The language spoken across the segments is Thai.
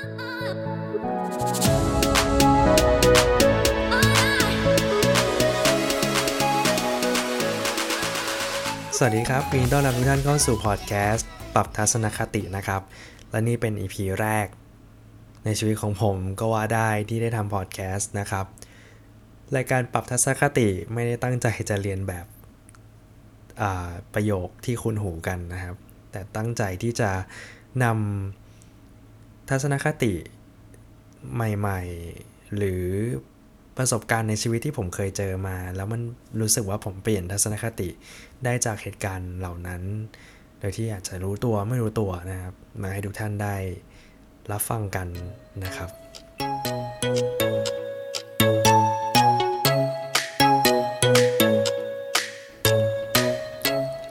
สวัสดีครับยินดีต้อนรับทุกท่านเข้าสู่พอดแคสต์ปรับทัศนคตินะครับ และนี่เป็น EP แรก ในชีวิตของผมก็ว่าได้ที่ได้ทำพอดแคสต์นะครับ รายการปรับทัศนคติไม่ได้ตั้งใจจะเรียนแบบประโยคที่คุ้นหูกันนะครับ แต่ตั้งใจที่จะนำ ทัศนคติใหม่ ๆ หรือประสบการณ์ในชีวิตที่ผมเคยเจอมา แล้วมันรู้สึกว่าผมเปลี่ยนทัศนคติได้จากเหตุการณ์เหล่านั้น โดยที่อาจจะรู้ตัวไม่รู้ตัวนะครับ มาให้ทุกท่านได้รับฟังกันนะครับ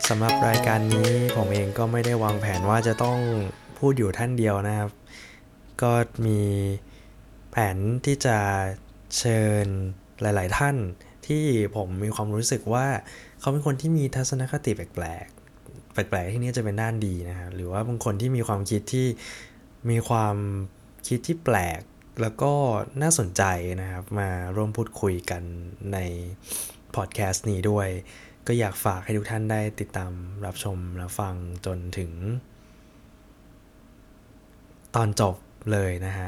สำหรับรายการนี้ผมเองก็ไม่ได้วางแผนว่าจะต้องพูดอยู่ท่านเดียวนะครับ ก็มีแผนที่จะเชิญหลาย ๆ ท่านที่ผมมีความรู้สึกว่าเขาเป็นคนที่มีทัศนคติแปลกๆ แปลกๆ ที่นี่จะเป็นด้านดีนะฮะหรือว่าบางคนที่มีความคิดที่มีความคิดที่แปลกแล้วก็น่าสนใจนะครับ มาร่วมพูดคุยกันในพอดแคสต์นี้ด้วย ก็อยากฝากให้ทุกท่านได้ติดตามรับชมและฟังจนถึง ตอนจบ เลยนะฮะ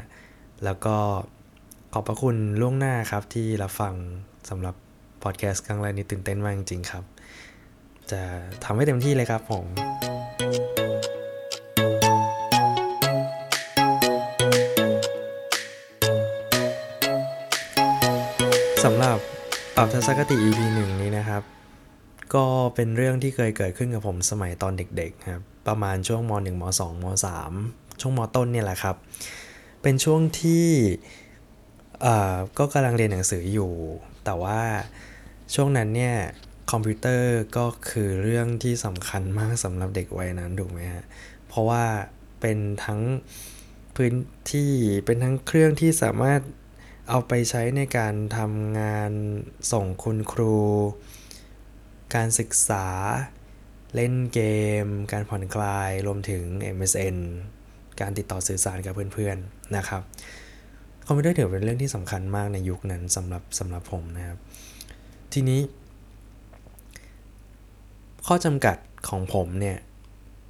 แล้วก็ขอบพระคุณล่วงหน้าครับที่รับฟังสำหรับพอดแคสต์ครั้งแรกนี้ตื่นเต้นมากจริงครับ จะทำให้เต็มที่เลยครับผมสำหรับปรับทัศนคติ EP หนึ่งนี้นะครับ ก็เป็นเรื่องที่เคยเกิดขึ้นกับผมสมัยตอนเด็กๆครับ ประมาณช่วงม .1 ม .2 ม .3 ช่วงมต้นเนี่ยแหละครับ เป็นช่วงที่ก็กำลังเรียนหนังสืออยู่ แต่ว่าช่วงนั้นเนี่ยคอมพิวเตอร์ก็คือเรื่องที่สำคัญมากสำหรับเด็กวัยนั้นถูกไหมฮะ เพราะว่าเป็นทั้งพื้นที่เป็นทั้งเครื่องที่สามารถเอาไปใช้ในการทำงานส่งคุณครู การศึกษา เล่นเกม การผ่อนคลายรวมถึง MSN การติดต่อสื่อสารกับเพื่อนๆนะครับคอมพิวเตอร์ถือเป็นเรื่องที่สำคัญมากในยุคนั้นสำหรับสำหรับผมนะครับ ทีนี้ ข้อจำกัดของผมเนี่ย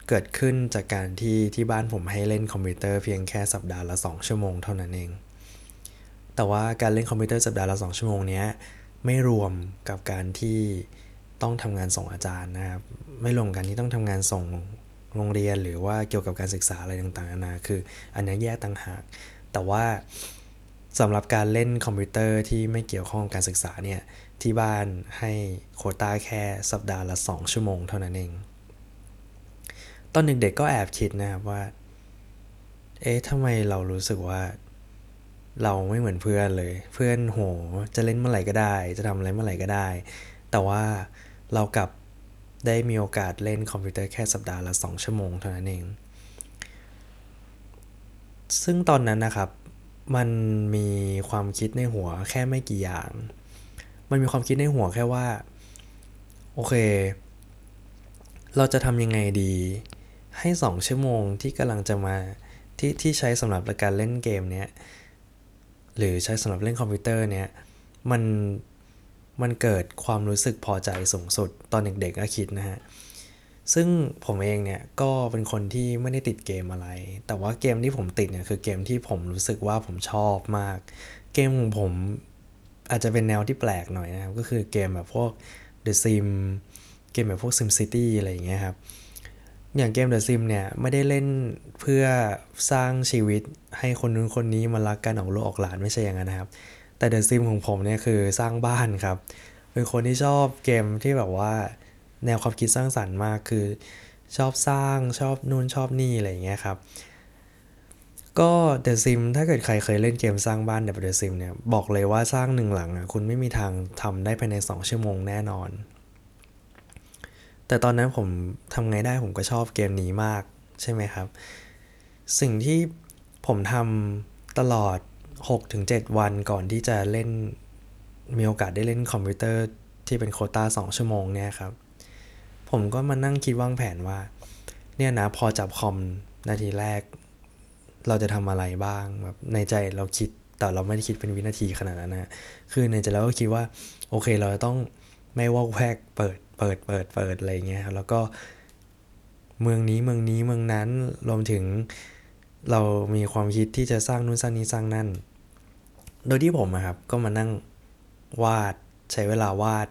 เกิดขึ้นจากการที่ที่บ้านผมให้เล่นคอมพิวเตอร์เพียงแค่สัปดาห์ละ 2 ชั่วโมงเท่านั้นเอง แต่ว่าการเล่นคอมพิวเตอร์สัปดาห์ละ 2 ชั่วโมงเนี้ยไม่รวมกับการที่ต้องทำงานส่งอาจารย์นะครับ ไม่รวมกันที่ต้องทำงานส่ง โรงเรียนหรือว่าเกี่ยวกับการศึกษาอะไรต่างๆนานาคือ อันนี้แยกต่างหาก แต่ว่าสำหรับการเล่นคอมพิวเตอร์ที่ไม่เกี่ยวข้องกับการศึกษาเนี่ย ที่บ้านให้โคต้าแค่สัปดาห์ละ 2 ชั่วโมงเท่านั้นเอง ตอนเด็กๆก็แอบคิดนะครับว่า เอ๊ะทำไมเรารู้สึกว่า เราไม่เหมือนเพื่อนเลย เพื่อนโห จะเล่นเมื่อไหร่ก็ได้ จะทำอะไรเมื่อไหร่ก็ได้ แต่ว่าเรากลับ ได้มีโอกาสเล่นคอมพิวเตอร์แค่สัปดาห์ละ 2 ชั่วโมงเท่านั้นเอง ซึ่งตอนนั้นนะครับ มันมีความคิดในหัวแค่ไม่กี่อย่าง มันมีความคิดในหัวแค่ว่า โอเค เราจะทำยังไงดี ให้สองชั่วโมงที่กำลังจะมาที่ที่ใช้สำหรับการเล่นเกมเนี้ยหรือใช้สำหรับเล่นคอมพิวเตอร์เนี้ยมัน มันเกิดความรู้สึกพอใจสูงสุดตอนเด็กๆก็คิดนะฮะ ซึ่งผมเองเนี่ยก็เป็นคนที่ไม่ได้ติดเกมอะไร แต่ว่าเกมที่ผมติดเนี่ยคือเกมที่ผมรู้สึกว่าผมชอบมาก เกมของผมอาจจะเป็นแนวที่แปลกหน่อยนะครับ ก็คือเกมแบบพวก The Sim เกมแบบพวก Sim City อะไรอย่างเงี้ยครับ อย่างเกม The Sim เนี่ยไม่ได้เล่นเพื่อสร้างชีวิตให้คนนู้นคนนี้มารักกันออกลูกออกหลานไม่ใช่อย่างนั้นนะครับ แต่ The Sim ของผมเนี่ยคือสร้างบ้านครับ เป็นคนที่ชอบเกมที่แบบว่า แนวความคิดสร้างสรรค์มากคือชอบสร้างชอบนู่นชอบนี่อะไรอย่างเงี้ยครับ ก็ The Sim ถ้าเกิดใครเคยเล่นเกมสร้างบ้านแบบ The Sim เนี่ยบอกเลยว่าสร้างหนึ่งหลังอะคุณไม่มีทางทำได้ภายใน 2 ชั่วโมงแน่นอน แต่ตอนนั้นผมทำไงได้ผมก็ชอบเกมนี้มากใช่ไหมครับ สิ่งที่ผมทำตลอด 6-7วันก่อนที่จะเล่นมีโอกาสได้เล่นคอมพิวเตอร์ที่เป็นโคตา2 ชั่วโมงเนี่ยครับ ผมก็มานั่งคิดวางแผนว่า เนี่ยนะพอจับคอมนาทีแรก เราจะทำอะไรบ้างแบบในใจเราคิดแต่เราไม่ได้คิดเป็นวินาทีขนาดนั้นนะคือในใจเราก็คิดว่า โอเคเราจะต้องไม่วอกแวกเปิดเปิดเปิดเปิดอะไรเงี้ยแล้วก็เมืองนี้เมืองนี้เมืองนั้นรวมถึงเรามีความคิดที่จะสร้างนู่นสร้างนี้สร้างนั่น โดยที่ผมอะครับก็มานั่งวาดใช้เวลาวาด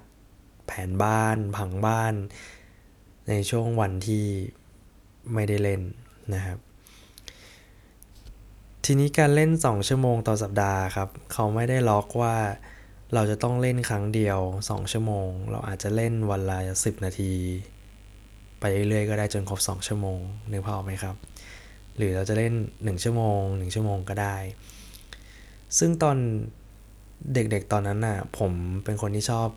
แผนบ้าน ผังบ้าน ในช่วงวันที่ไม่ได้เล่นนะครับ ทีนี้การเล่น 2 ชั่วโมงต่อสัปดาห์ครับ เขาไม่ได้ล็อกว่าเราจะต้องเล่นครั้งเดียว 2 ชั่วโมง เราอาจจะเล่นวันละ 10 นาที ไปเรื่อยๆก็ได้จนครบ 2 ชั่วโมงนึกภาพออกไหมครับ หรือเราจะเล่น 1 ชั่วโมง 1 ชั่วโมงก็ได้ ซึ่งตอนเด็กๆตอนนั้นน่ะ ผมเป็นคนที่ชอบ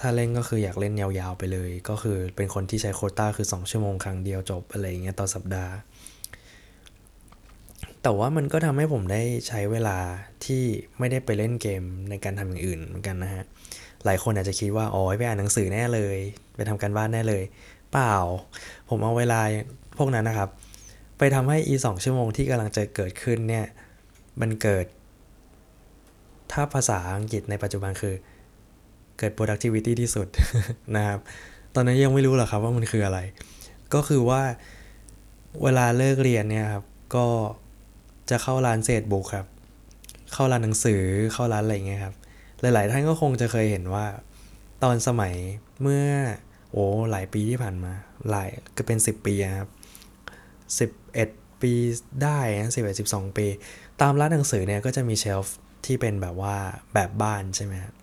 ถ้าเล่นก็คืออยากเล่นยาวๆไปเลย ก็คือเป็นคนที่ใช้โคต้าคือ 2 ชั่วโมงครั้งเดียวจบอะไรอย่างเงี้ยต่อสัปดาห์ แต่ว่ามันก็ทำให้ผมได้ใช้เวลาที่ไม่ได้ไปเล่นเกมในการทำอย่างอื่นเหมือนกันนะฮะ หลายคนอาจจะคิดว่าอ๋อไปอ่านหนังสือแน่เลย ไปทำการบ้านแน่เลย เปล่า ผมเอาเวลาพวกนั้นนะครับ ไปทำให้อีสองชั่วโมงที่กำลังจะเกิดขึ้นเนี่ยมันเกิด ถ้าภาษาอังกฤษในปัจจุบันคือเกิด productivity ที่สุดนะครับ ตอนนั้นยังไม่รู้หรอกครับว่ามันคืออะไร ก็คือว่าเวลาเลิกเรียนเนี่ยครับ ก็จะเข้าร้านเศษบุกครับ เข้าร้านหนังสือเข้าร้านอะไรเงี้ยครับ หลาย ๆ ท่านก็คงจะเคยเห็นว่า ตอนสมัยเมื่อโอ้หลายปีที่ผ่านมา หลายก็เป็น 10 ปีครับ11 ปีได้นะ11 12ปี ตามร้านหนังสือเนี่ยก็จะมีเชลฟ์ ที่เป็นแบบว่าแบบบ้านใช่ไหมครับ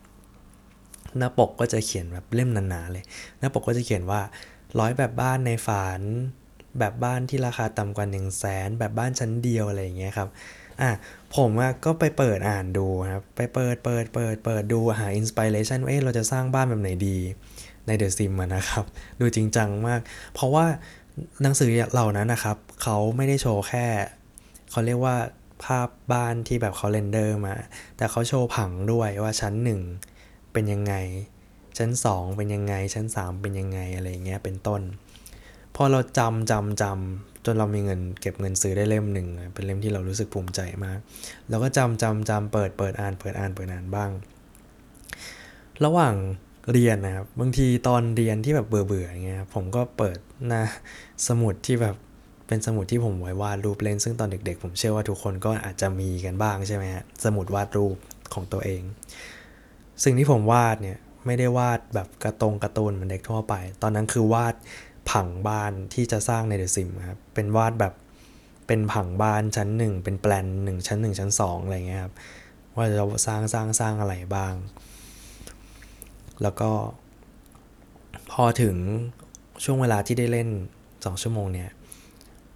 หน้าปกก็จะเขียนแบบเล่มหนาๆเลย หน้าปกก็จะเขียนว่าร้อยแบบบ้านในฝันแบบบ้านที่ราคาต่ำกว่า1 0 0 0 0แสนแบบบ้านชั้นเดียวอะไรอย่างเงี้ยครับอะผมอะก็ไปเปิดอ่านดูครับ ไปเปิดเปิดเปิดเปิดดูหา inspiration ว่าเอ๊ะเราจะสร้างบ้านแบบไหนดีใน The Sims นะครับ ดูจริงจังมาก เพราะว่าหนังสือเหล่านั้นนะครับ เขาไม่ได้โชว์แค่ เขาเรียกว่า ภาพบ้านที่แบบเขา render มา แต่เขาโชว์ผังด้วยว่าชั้น1เป็นยังไง ชั้น2เป็นยังไง ชั้น3เป็นยังไงอะไรเงี้ยเป็นต้น พอเราจำจำจำจนเรามีเงินเก็บเงินซื้อได้เล่มหนึ่งเป็นเล่มที่เรารู้สึกภูมิใจมากเราก็จำจำจำเปิดเปิดอ่านเปิดอ่านเปิดอ่านบ้าง ระหว่างเรียนนะครับบางทีตอนเรียนที่แบบเบื่อเบื่อเงี้ยผมก็เปิดหน้าสมุดที่แบบ เป็นสมุดที่ผมไว้วาดรูปเล่น ซึ่งตอนเด็กๆ ผมเชื่อว่าทุกคนก็อาจจะมีกันบ้างใช่ไหมฮะสมุดวาดรูปของตัวเอง สิ่งที่ผมวาดเนี่ยไม่ได้วาดแบบกระตรงกร์ตูนเหมือนเด็กทั่วไป ตอนนั้นคือวาดผังบ้านที่จะสร้างในเดอะซิมครับเป็นวาดแบบเป็นผังบ้านชั้นหนึ่งเป็นแปลนหนึ่งชั้นหนึ่งชั้นสองอะไรเงี้ยครับว่าจะสร้างสร้างสร้างอะไรบ้าง แล้วก็พอถึงช่วงเวลาที่ได้เล่น 2 ชั่วโมงเนี่ย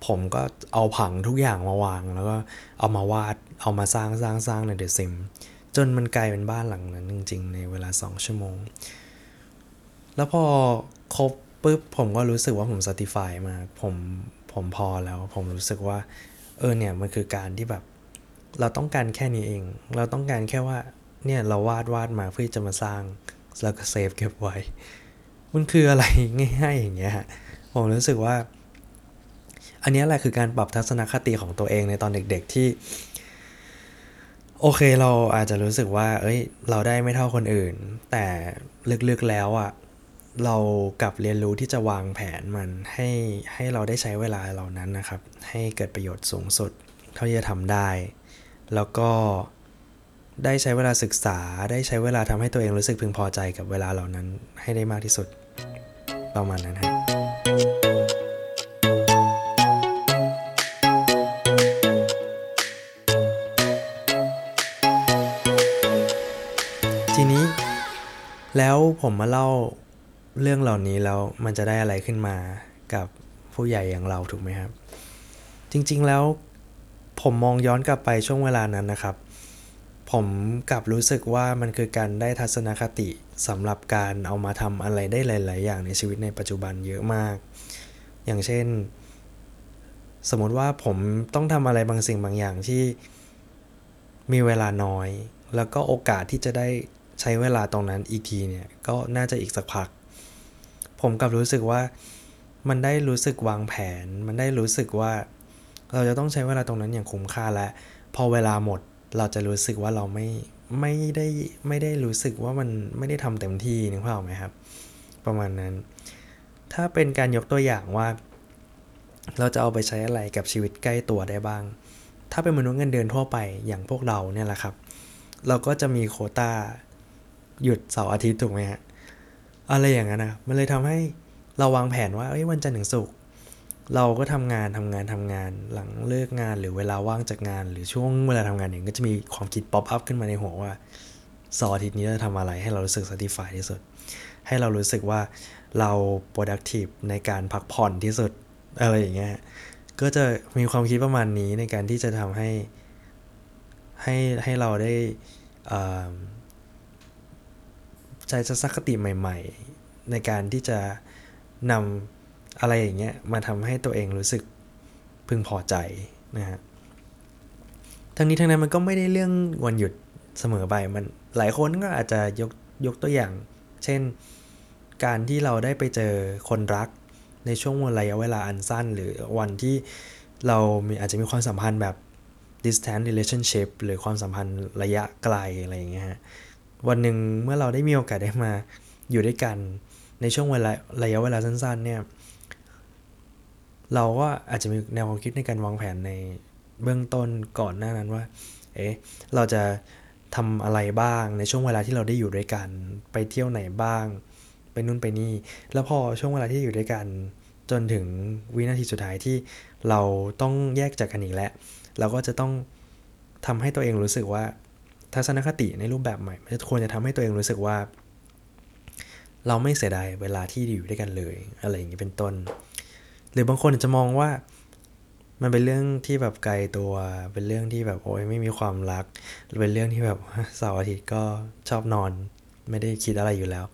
ผมก็เอาผังทุกอย่างมาวาง แล้วก็เอามาวาดเอามาสร้างสร้างสร้างในเดอะซิมจนมันกลายเป็นบ้านหลังนั้นจริง ๆ ในเวลา 2 ชั่วโมง แล้วพอครบปุ๊บผมก็รู้สึกว่าผม satisfy มาผมผมพอแล้ว ผมรู้สึกว่า เออเนี่ยมันคือการที่แบบ เราต้องการแค่นี้เอง เราต้องการแค่ว่าเนี่ยเราวาดวาดมาเพื่อจะมาสร้าง แล้วก็เซฟเก็บไว้ มันคืออะไรง่ายๆอย่างเงี้ยผมรู้สึกว่า อันนี้แหละคือการปรับทัศนคติของตัวเองในตอนเด็ก ๆที่ โอเคเราอาจจะรู้สึกว่า เอ้ย เราได้ไม่เท่าคนอื่น แต่ลึกๆแล้วอะ่ะเรากลับเรียนรู้ที่จะวางแผนมันให้ให้เราได้ใช้เวลาเหล่านั้นนะครับ ให้เกิดประโยชน์สูงสุด เท่าที่จะทำได้ แล้วก็ได้ใช้เวลาศึกษา ได้ใช้เวลาทำให้ตัวเองรู้สึกพึงพอใจกับเวลาเหล่านั้นให้ได้มากที่สุดประมาณนั้นฮะที แล้วผมมาเล่าเรื่องเหล่านี้แล้วมันจะได้อะไรขึ้นมากับผู้ใหญ่อย่างเราถูกไหมครับ จริงๆแล้วผมมองย้อนกลับไปช่วงเวลานั้นนะครับ ผมกลับรู้สึกว่ามันคือการได้ทัศนคติสำหรับการเอามาทำอะไรได้หลาย ๆ อย่างในชีวิตในปัจจุบันเยอะมาก อย่างเช่น สมมติว่าผมต้องทำอะไรบางสิ่งบางอย่างที่มีเวลาน้อย แล้วก็โอกาสที่จะได้ ใช้เวลาตรงนั้นอีกทีเนี่ย ก็น่าจะอีกสักพัก ผมกลับรู้สึกว่ามันได้รู้สึกวางแผน มันได้รู้สึกว่า เราจะต้องใช้เวลาตรงนั้นอย่างคุ้มค่าและ พอเวลาหมดเราจะรู้สึกว่าเราไม่ไม่ได้ไม่ได้รู้สึกว่ามันไม่ได้ทำเต็มที่นึกภาพออกไหมครับ ประมาณนั้น ถ้าเป็นการยกตัวอย่างว่า เราจะเอาไปใช้อะไรกับชีวิตใกล้ตัวได้บ้าง ถ้าเป็นมนุษย์เงินเดือนทั่วไปอย่างพวกเราเนี่ยแหละครับ เราก็จะมีโควตา หยุดเสาร์อาทิตย์ถูกไหมฮะอะไรอย่างนั้นนะมันเลยทำให้เราวางแผนว่าเอ้ยวันจันทร์ถึงศุกร์เราก็ทำงานทำงานทำงานหลังเลิกงานหรือเวลาว่างจากงาน หรือช่วงเวลาทำงานเนี่ยก็จะมีความคิดป๊อปอัพขึ้นมาในหัวว่าเสาร์อาทิตย์นี้จะทำอะไรให้เรารู้สึก satisfy ที่สุด ให้เรารู้สึกว่าเรา productive ในการพักผ่อนที่สุดอะไรอย่างเงี้ยก็จะมีความคิดประมาณนี้ในการที่จะทำให้ให้ให้เราได้ ใช้ทัศนคติใหม่ ๆ ในการที่จะนำอะไรอย่างเงี้ยมาทำให้ตัวเองรู้สึกพึงพอใจนะฮะทั้งนี้ทั้งนั้นมันก็ไม่ได้เรื่องวันหยุดเสมอไปมันหลายคนก็อาจจะยกยกตัวอย่าง เช่นการที่เราได้ไปเจอคนรักในช่วงระยะเวลาอันสั้น หรือวันที่เรามีอาจจะมีความสัมพันธ์แบบ distant relationship หรือความสัมพันธ์ระยะไกลอะไรอย่างเงี้ยฮะ วันหนึ่งเมื่อเราได้มีโอกาสได้มาอยู่ด้วยกันในช่วงเวลาระยะเวลาสั้น ๆ เนี่ย เราก็อาจจะมีแนวความคิดในการวางแผนในเบื้องต้นก่อนหน้านั้นว่า เอ๊ะ เราจะทำอะไรบ้างในช่วงเวลาที่เราได้อยู่ด้วยกัน ไปเที่ยวไหนบ้าง ไปนู่นไปนี่ แล้วพอช่วงเวลาที่อยู่ด้วยกัน จนถึงวินาทีสุดท้ายที่เราต้องแยกจากกันอีกแล้ว เราก็จะต้องทำให้ตัวเองรู้สึกว่า ทัศนคติในรูปแบบใหม่ควรจะทำให้ตัวเองรู้สึกว่า เราไม่เสียดายเวลาที่อยู่ด้วยกันเลย อะไรอย่างนี้เป็นต้น หรือบางคนจะมองว่ามันเป็นเรื่องที่แบบไกลตัว เป็นเรื่องที่แบบโอ้ยไม่มีความรัก เป็นเรื่องที่แบบเสาร์อาทิตย์ก็ชอบนอน ไม่ได้คิดอะไรอยู่แล้ว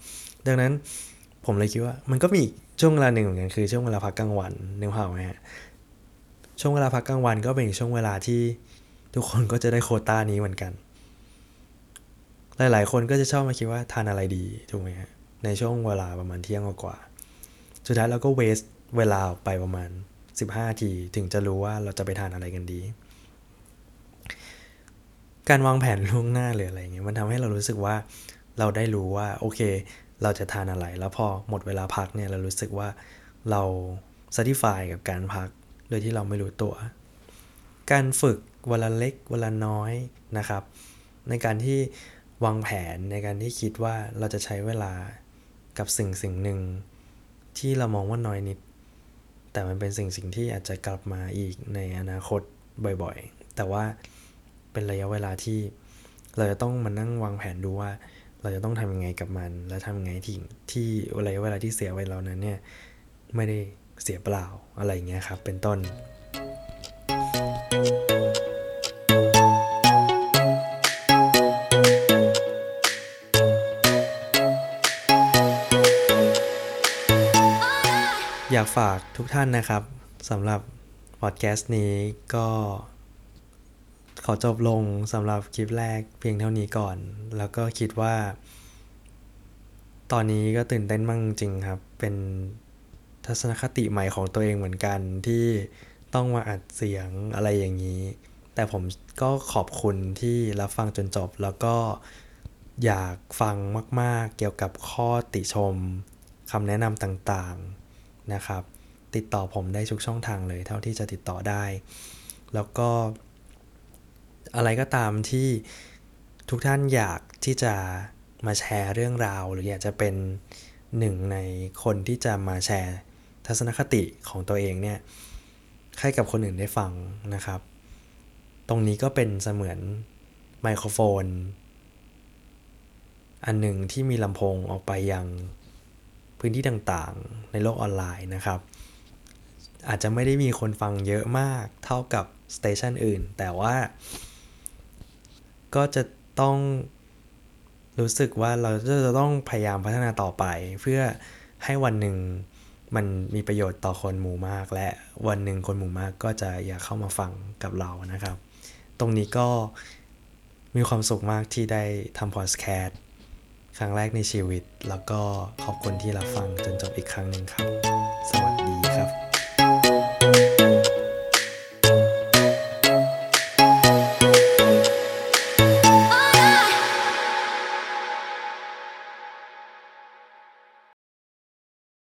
ดังนั้นผมเลยคิดว่า มันก็มีช่วงเวลาหนึ่งเหมือนกันคือช่วงเวลาพักกลางวันนึกภาพไหมฮะช่วงเวลาพักกลางวันก็เป็นช่วงเวลาที่ทุกคนก็จะได้โคต้านี้เหมือนกัน หลาย ๆ คนก็จะชอบมาคิดว่าทานอะไรดีถูกไหมฮะในช่วงเวลาประมาณเที่ยงกว่า สุดท้ายเราก็เวสเวลาไปประมาณ 15ที ถึงจะรู้ว่าเราจะไปทานอะไรกันดี การวางแผนล่วงหน้าหรืออะไรเงี้ยมันทำให้เรารู้สึกว่าเราได้รู้ว่าโอเค เราจะทานอะไร แล้วพอหมดเวลาพักเนี่ยเรารู้สึกว่าเราส a t i s f y กับการพักโดยที่เราไม่รู้ตัว การฝึกเวลาเล็กเวลาน้อยนะครับ ในการที่ วางแผนในการที่คิดว่าเราจะใช้เวลากับสิ่งสิ่งหนึ่ง ที่เรามองว่าน้อยนิด แต่มันเป็นสิ่งสิ่งที่อาจจะกลับมาอีกในอนาคตบ่อยๆ แต่ว่าเป็นระยะเวลาที่เราจะต้องมานั่งวางแผนดูว่าเราจะต้องทำยังไงกับมัน และทำยังไงที่ที่ระยะเวลาที่เสียไปเรานั้นเนี่ยไม่ได้เสียเปล่าอะไรเงี้ยครับ เป็นต้น อยากฝากทุกท่านนะครับสำหรับพอดแคสต์นี้ก็ ขอจบลงสำหรับคลิปแรกเพียงเท่านี้ก่อน แล้วก็คิดว่า ตอนนี้ก็ตื่นเต้นมากจริงครับ เป็นทัศนคติใหม่ของตัวเองเหมือนกันที่ต้องมาอัดเสียงอะไรอย่างนี้ แต่ผมก็ขอบคุณที่รับฟังจนจบ แล้วก็อยากฟังมาก ๆ เกี่ยวกับข้อติชมคำแนะนำต่างๆ นะครับ ติดต่อผมได้ทุกช่องทางเลย เท่าที่จะติดต่อได้ แล้วก็ อะไรก็ตามที่ทุกท่านอยากที่จะมาแชร์เรื่องราว หรืออยากจะเป็นหนึ่งในคนที่จะมาแชร์ทัศนคติของตัวเองเนี่ยให้กับคนอื่นได้ฟังนะครับ ตรงนี้ก็เป็นเสมือนไมโครโฟน อันหนึ่งที่มีลำโพงออกไปยัง พื้นที่ต่างๆ ในโลกออนไลน์นะครับ อาจจะไม่ได้มีคนฟังเยอะมากเท่ากับสเตชันอื่น แต่ว่า ก็จะต้องรู้สึกว่าเราจะต้องพยายามพัฒนาต่อไป เพื่อให้วันหนึ่งมันมีประโยชน์ต่อคนหมู่มาก และวันหนึ่งคนหมู่มากก็จะอยากเข้ามาฟังกับเรานะครับ ตรงนี้ก็มีความสุขมากที่ได้ทำพอดแคสต์ ครั้งแรกในชีวิต แล้วก็ขอบคุณที่รับฟังจนจบอีกครั้งหนึ่งครับ สวัสดีครับ